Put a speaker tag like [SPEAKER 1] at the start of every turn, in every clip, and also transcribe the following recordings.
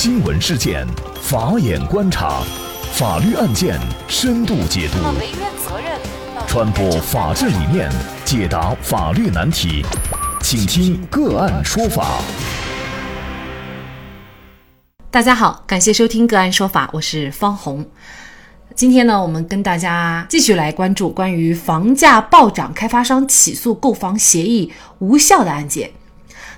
[SPEAKER 1] 新闻事件，法眼观察，法律案件深度解读，传播法治理念，解答法律难题，请听个案说法。
[SPEAKER 2] 大家好，感谢收听个案说法，我是方红。今天呢，我们跟大家继续来关注关于房价暴涨，开发商起诉购房协议无效的案件。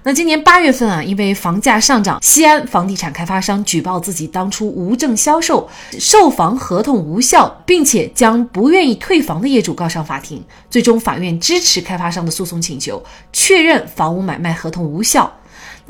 [SPEAKER 2] 那今年八月份啊，因为房价上涨，西安房地产开发商举报自己当初无证销售，售房合同无效，并且将不愿意退房的业主告上法庭。最终，法院支持开发商的诉讼请求，确认房屋买卖合同无效。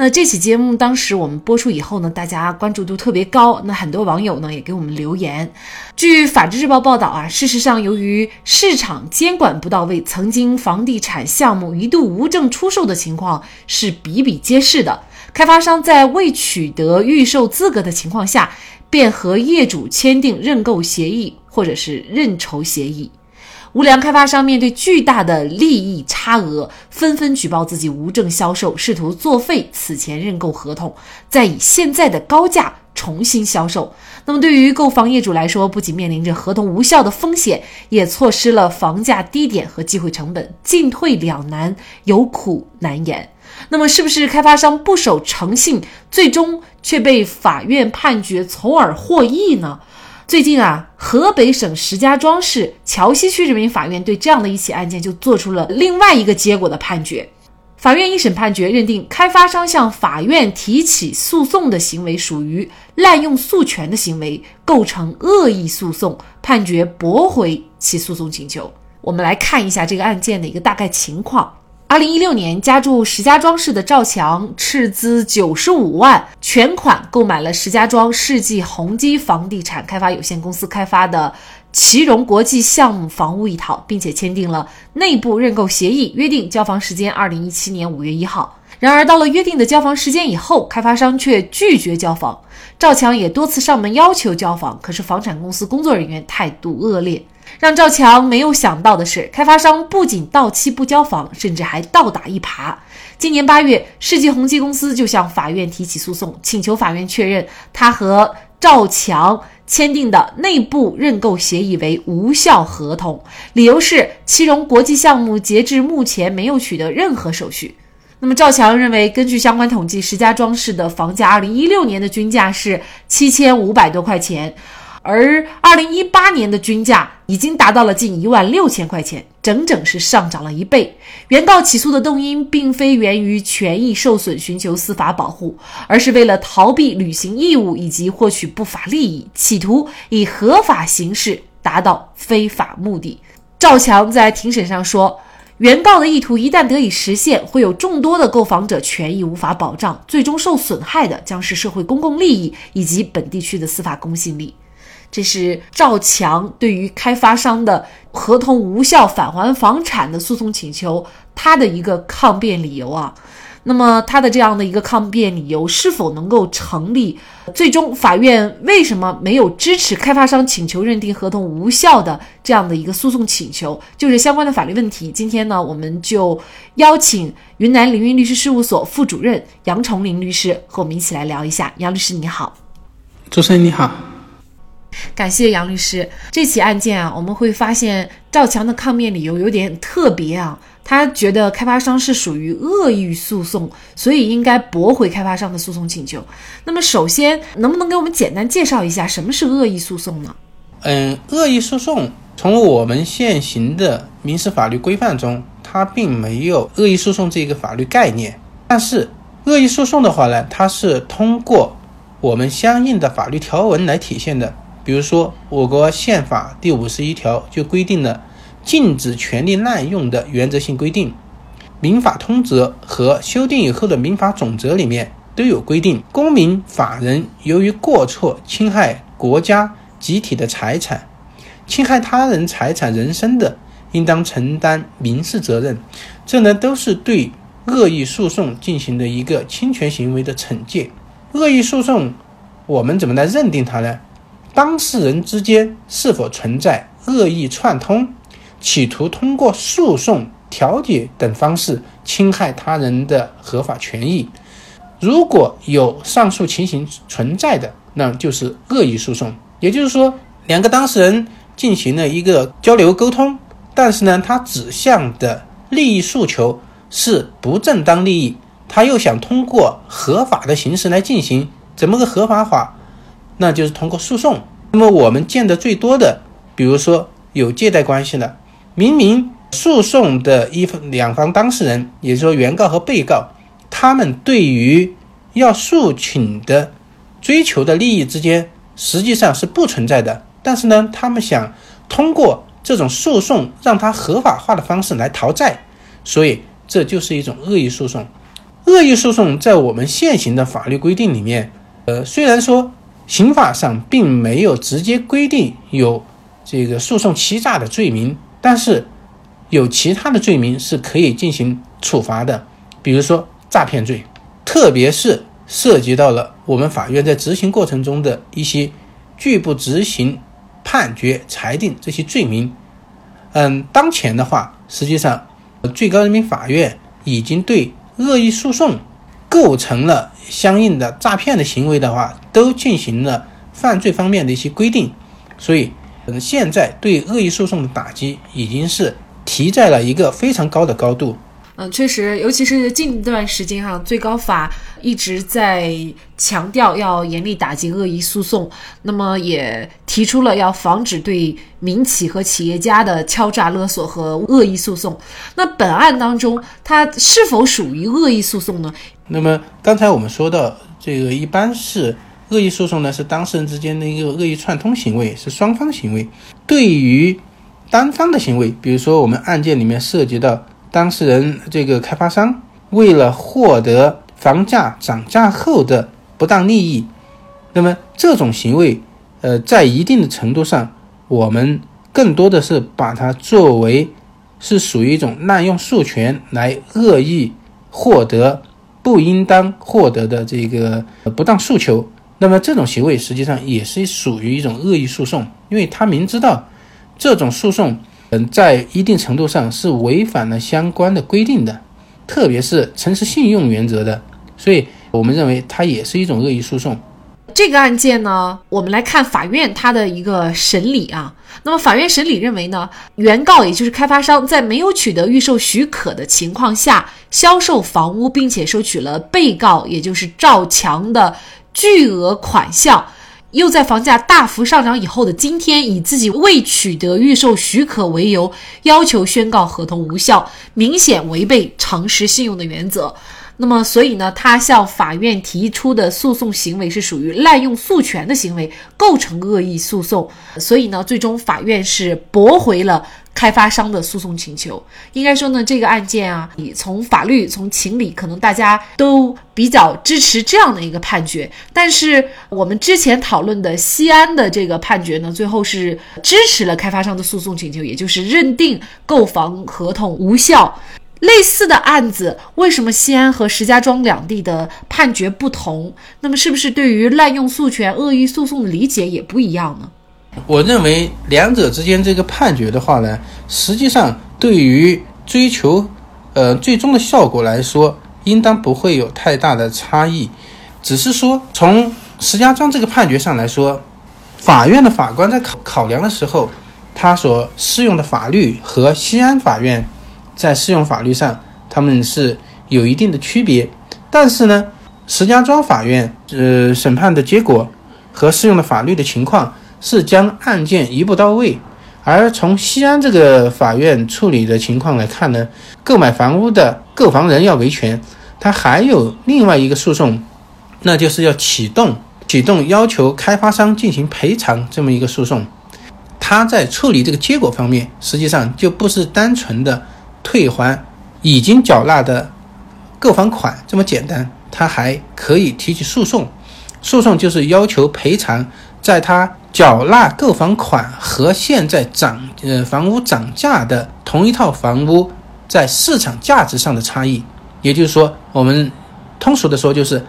[SPEAKER 2] 那这期节目当时我们播出以后呢，大家关注度特别高。那很多网友呢也给我们留言。据法制日报报道啊，事实上由于市场监管不到位，曾经房地产项目一度无证出售的情况是比比皆是的。开发商在未取得预售资格的情况下，便和业主签订认购协议或者是认筹协议。无良开发商面对巨大的利益差额，纷纷举报自己无证销售，试图作废此前认购合同，再以现在的高价重新销售。那么，对于购房业主来说，不仅面临着合同无效的风险，也错失了房价低点和机会成本，进退两难，有苦难言。那么，是不是开发商不守诚信，最终却被法院判决从而获益呢？最近啊，河北省石家庄市桥西区人民法院对这样的一起案件就做出了另外一个结果的判决。法院一审判决认定，开发商向法院提起诉讼的行为属于滥用诉权的行为，构成恶意诉讼，判决驳回其诉讼请求。我们来看一下这个案件的一个大概情况。二零一六年，家住石家庄市的赵强斥资九十五万，全款购买了石家庄世纪宏基房地产开发有限公司开发的奇荣国际项目房屋一套，并且签订了内部认购协议，约定交房时间二零一七年五月一号。然而，到了约定的交房时间以后，开发商却拒绝交房，赵强也多次上门要求交房，可是房产公司工作人员态度恶劣。让赵强没有想到的是，开发商不仅到期不交房，甚至还倒打一耙。今年八月，世纪宏基公司就向法院提起诉讼，请求法院确认他和赵强签订的内部认购协议为无效合同，理由是七荣国际项目截至目前没有取得任何手续。那么，赵强认为，根据相关统计，石家庄市的房价二零一六年的均价是七千五百多块钱。而二零一八年的均价已经达到了近一万六千块钱，整整是上涨了一倍。原告起诉的动因并非源于权益受损寻求司法保护，而是为了逃避履行义务以及获取不法利益，企图以合法形式达到非法目的。赵强在庭审上说，原告的意图一旦得以实现，会有众多的购房者权益无法保障，最终受损害的将是社会公共利益以及本地区的司法公信力。这是赵强对于开发商的合同无效返还房产的诉讼请求，他的一个抗辩理由啊。那么他的这样的一个抗辩理由是否能够成立？最终法院为什么没有支持开发商请求认定合同无效的这样的一个诉讼请求？就是相关的法律问题。今天呢，我们就邀请云南凌云律师事务所副主任杨崇林律师和我们一起来聊一下。杨律师你好，
[SPEAKER 3] 主持人你好。
[SPEAKER 2] 感谢杨律师。这起案件啊，我们会发现赵强的抗辩理由有点特别啊。他觉得开发商是属于恶意诉讼，所以应该驳回开发商的诉讼请求。那么，首先能不能给我们简单介绍一下什么是恶意诉讼呢？
[SPEAKER 3] 嗯，恶意诉讼从我们现行的民事法律规范中，它并没有恶意诉讼这个法律概念。但是，恶意诉讼的话呢，它是通过我们相应的法律条文来体现的。比如说，我国宪法第五十一条就规定了禁止权利滥用的原则性规定，民法通则和修订以后的民法总则里面都有规定，公民、法人由于过错侵害国家集体的财产，侵害他人财产人身的，应当承担民事责任。这呢，都是对恶意诉讼进行的一个侵权行为的惩戒。恶意诉讼，我们怎么来认定它呢？当事人之间是否存在恶意串通，企图通过诉讼、调解等方式侵害他人的合法权益？如果有上述情形存在的，那就是恶意诉讼。也就是说，两个当事人进行了一个交流沟通，但是呢，他指向的利益诉求是不正当利益，他又想通过合法的形式来进行，怎么个合法法？那就是通过诉讼。那么我们见的最多的，比如说有借贷关系的，明明诉讼的一方两方当事人，也就是说原告和被告。他们对于要诉请的追求的利益之间实际上是不存在的，但是呢，他们想通过这种诉讼让它合法化的方式来逃债，所以这就是一种恶意诉讼。恶意诉讼在我们现行的法律规定里面，呃，虽然说刑法上并没有直接规定有这个诉讼欺诈的罪名，但是有其他的罪名是可以进行处罚的，比如说。诈骗罪，特别是涉及到了我们法院在执行过程中的一些拒不执行判决裁定这些罪名。嗯，当前的话，实际上最高人民法院已经对恶意诉讼构成了相应的诈骗的行为的话，都进行了犯罪方面的一些规定。所以，嗯，现在对恶意诉讼的打击已经是提在了一个非常高的高度。
[SPEAKER 2] 嗯，确实，尤其是近段时间哈，最高法一直在强调要严厉打击恶意诉讼，那么也提出了要防止对民企和企业家的敲诈勒索和恶意诉讼。那本案当中，它是否属于恶意诉讼呢？
[SPEAKER 3] 那么刚才我们说到，这个一般是恶意诉讼呢，是当事人之间的一个恶意串通行为，是双方行为。对于单方的行为，比如说我们案件里面涉及到。当事人这个开发商为了获得房价涨价后的不当利益，那么这种行为，呃，在一定的程度上，我们更多的是把它作为是属于一种滥用诉权来恶意获得不应当获得的这个不当诉求。那么这种行为实际上也是属于一种恶意诉讼，因为他明知道这种诉讼。嗯，在一定程度上是违反了相关的规定的，特别是诚实信用原则的，所以我们认为它也是一种恶意诉讼。
[SPEAKER 2] 这个案件呢，我们来看法院它的一个审理啊。那么法院审理认为呢，原告也就是开发商在没有取得预售许可的情况下销售房屋，并且收取了被告也就是赵强的巨额款项。又在房价大幅上涨以后的今天，以自己未取得预售许可为由，要求宣告合同无效，明显违背诚实信用的原则。那么，所以呢，他向法院提出的诉讼行为是属于滥用诉权的行为，构成恶意诉讼。所以呢，最终法院是驳回了开发商的诉讼请求。应该说呢，这个案件啊，你从法律、从情理，可能大家都比较支持这样的一个判决。但是我们之前讨论的西安的这个判决呢，最后是支持了开发商的诉讼请求，也就是认定购房合同无效。类似的案子，为什么西安和石家庄两地的判决不同？那么，是不是对于滥用诉权、恶意诉讼的理解也不一样呢？
[SPEAKER 3] 我认为两者之间这个判决的话呢，实际上对于追求呃最终的效果来说，应当不会有太大的差异。只是说，从石家庄这个判决上来说，法院的法官在考考量的时候，他所适用的法律和西安法院。在适用法律上，他们是有一定的区别，但是呢，石家庄法院呃审判的结果和适用的法律的情况是将案件一步到位，而从西安这个法院处理的情况来看呢，购买房屋的购房人要维权，他还有另外一个诉讼，那就是要启动启动要求开发商进行赔偿这么一个诉讼，他在处理这个结果方面，实际上就不是单纯的。退还已经缴纳的购房款这么简单，他还可以提起诉讼。诉讼就是要求赔偿，在他缴纳购房款和现在涨呃房屋涨价的同一套房屋在市场价值上的差异。也就是说，我们通俗的说，就是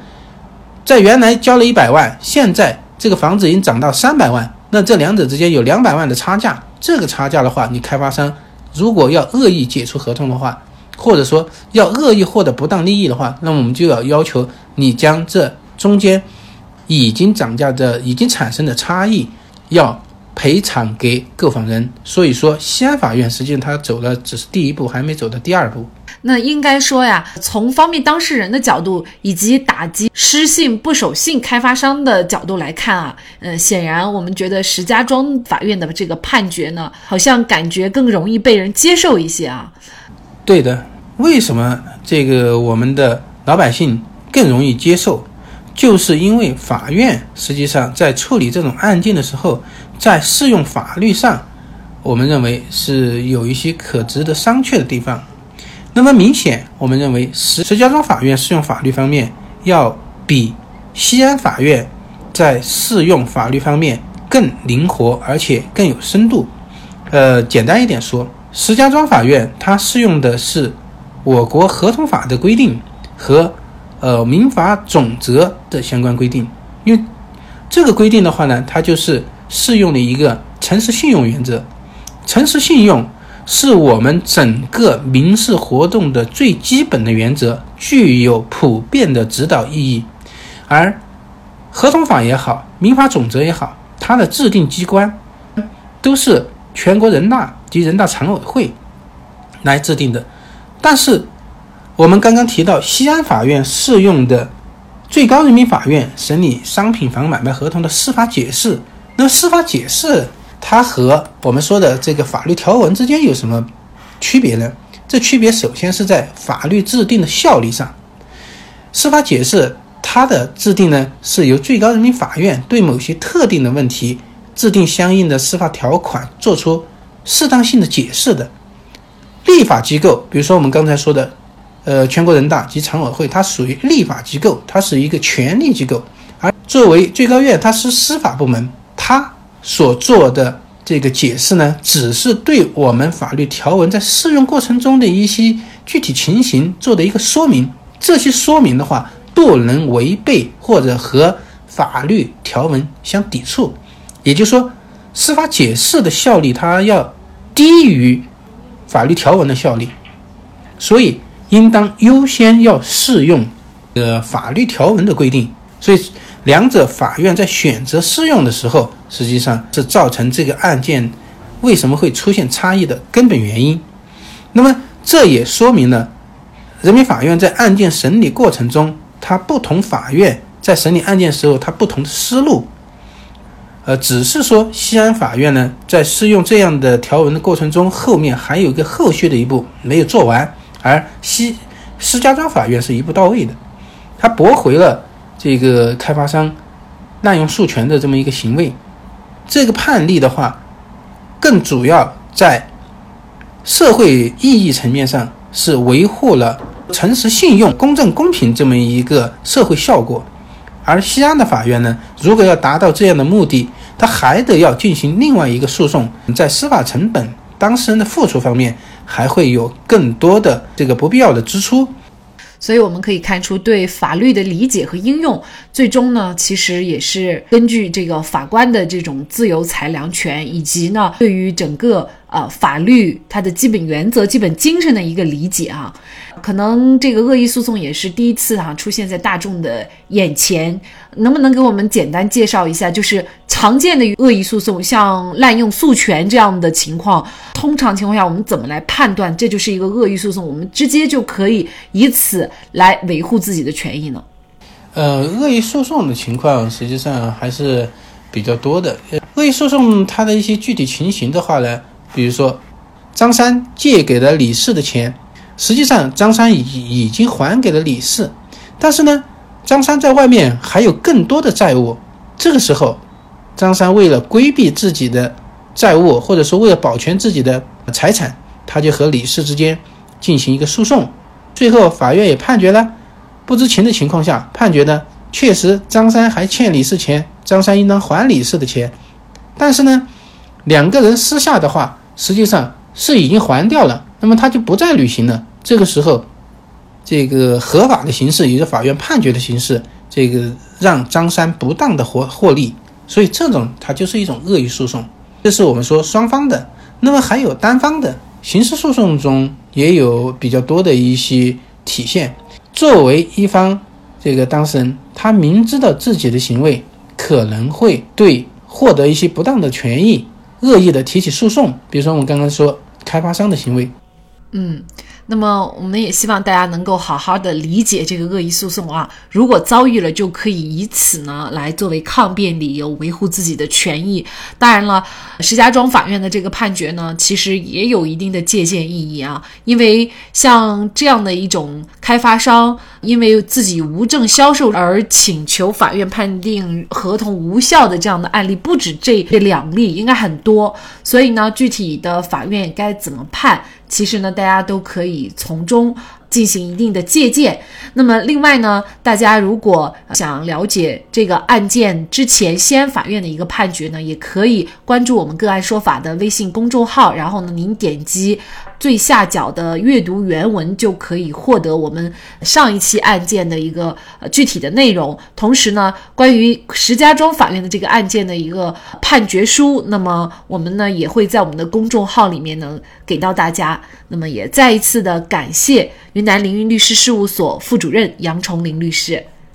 [SPEAKER 3] 在原来交了一百万，现在这个房子已经涨到三百万，那这两者之间有两百万的差价。这个差价的话，你开发商。如果要恶意解除合同的话，或者说要恶意获得不当利益的话，那么我们就要要求你将这中间已经涨价的、已经产生的差异要赔偿给购房人。所以说，西安法院实际上他走的只是第一步，还没走到第二步。
[SPEAKER 2] 那应该说呀，从方便当事人的角度，以及打击失信不守信开发商的角度来看啊，呃，显然我们觉得石家庄法院的这个判决呢，好像感觉更容易被人接受一些啊。
[SPEAKER 3] 对的，为什么这个我们的老百姓更容易接受？就是因为法院实际上在处理这种案件的时候，在适用法律上，我们认为是有一些可值得商榷的地方。那么明显，我们认为石石家庄法院适用法律方面要比西安法院在适用法律方面更灵活，而且更有深度。呃，简单一点说，石家庄法院它适用的是我国合同法的规定和呃民法总则的相关规定，因为这个规定的话呢，它就是适用的一个诚实信用原则，诚实信用。是我们整个民事活动的最基本的原则，具有普遍的指导意义。而合同法也好，民法总则也好，它的制定机关都是全国人大及人大常委会来制定的。但是我们刚刚提到西安法院适用的最高人民法院审理商品房买卖合同的司法解释，那司法解释。它和我们说的这个法律条文之间有什么区别呢？这区别首先是在法律制定的效力上。司法解释它的制定呢，是由最高人民法院对某些特定的问题制定相应的司法条款，做出适当性的解释的。立法机构，比如说我们刚才说的，呃，全国人大及常委会，它属于立法机构，它是一个权力机构。而作为最高院，它是司法部门，它。所做的这个解释呢，只是对我们法律条文在适用过程中的一些具体情形做的一个说明。这些说明的话，不能违背或者和法律条文相抵触。也就是说，司法解释的效力它要低于法律条文的效力，所以应当优先要适用呃法律条文的规定。所以。两者法院在选择适用的时候，实际上是造成这个案件为什么会出现差异的根本原因。那么这也说明了人民法院在案件审理过程中，它不同法院在审理案件时候它不同的思路。呃，只是说西安法院呢，在适用这样的条文的过程中，后面还有一个后续的一步没有做完，而西石家庄法院是一步到位的，它驳回了。这个开发商滥用诉权的这么一个行为，这个判例的话，更主要在社会意义层面上是维护了诚实信用、公正公平这么一个社会效果。而西安的法院呢，如果要达到这样的目的，他还得要进行另外一个诉讼，在司法成本、当事人的付出方面，还会有更多的这个不必要的支出。
[SPEAKER 2] 所以我们可以看出，对法律的理解和应用，最终呢，其实也是根据这个法官的这种自由裁量权，以及呢，对于整个。呃，法律它的基本原则、基本精神的一个理解啊，可能这个恶意诉讼也是第一次哈出现在大众的眼前。能不能给我们简单介绍一下，就是常见的恶意诉讼，像滥用诉权这样的情况，通常情况下我们怎么来判断这就是一个恶意诉讼？我们直接就可以以此来维护自己的权益呢？
[SPEAKER 3] 呃，恶意诉讼的情况实际上还是比较多的。恶意诉讼它的一些具体情形的话呢？比如说，张三借给了李四的钱，实际上张三已已经还给了李四，但是呢，张三在外面还有更多的债务。这个时候，张三为了规避自己的债务，或者说为了保全自己的财产，他就和李四之间进行一个诉讼。最后，法院也判决了，不知情的情况下判决呢，确实张三还欠李四钱，张三应当还李四的钱。但是呢，两个人私下的话。实际上是已经还掉了，那么他就不再履行了。这个时候，这个合法的形式，也就是法院判决的形式，这个让张三不当的获获利，所以这种它就是一种恶意诉讼。这是我们说双方的。那么还有单方的刑事诉讼中也有比较多的一些体现。作为一方这个当事人，他明知道自己的行为可能会对获得一些不当的权益恶意的提起诉讼，比如说我们刚刚说开发商的行为，
[SPEAKER 2] 嗯。那么，我们也希望大家能够好好的理解这个恶意诉讼啊。如果遭遇了，就可以以此呢来作为抗辩理由，维护自己的权益。当然了，石家庄法院的这个判决呢，其实也有一定的借鉴意义啊。因为像这样的一种开发商，因为自己无证销售而请求法院判定合同无效的这样的案例，不止这这两例，应该很多。所以呢，具体的法院该怎么判？其实呢，大家都可以从中进行一定的借鉴。那么，另外呢，大家如果想了解这个案件之前西安法院的一个判决呢，也可以关注我们“个案说法”的微信公众号，然后呢，您点击。最下角的阅读原文就可以获得我们上一期案件的一个呃具体的内容。同时呢，关于石家庄法院的这个案件的一个判决书，那么我们呢也会在我们的公众号里面呢给到大家。那么也再一次的感谢云南凌云律师事务所副主任杨崇林律师。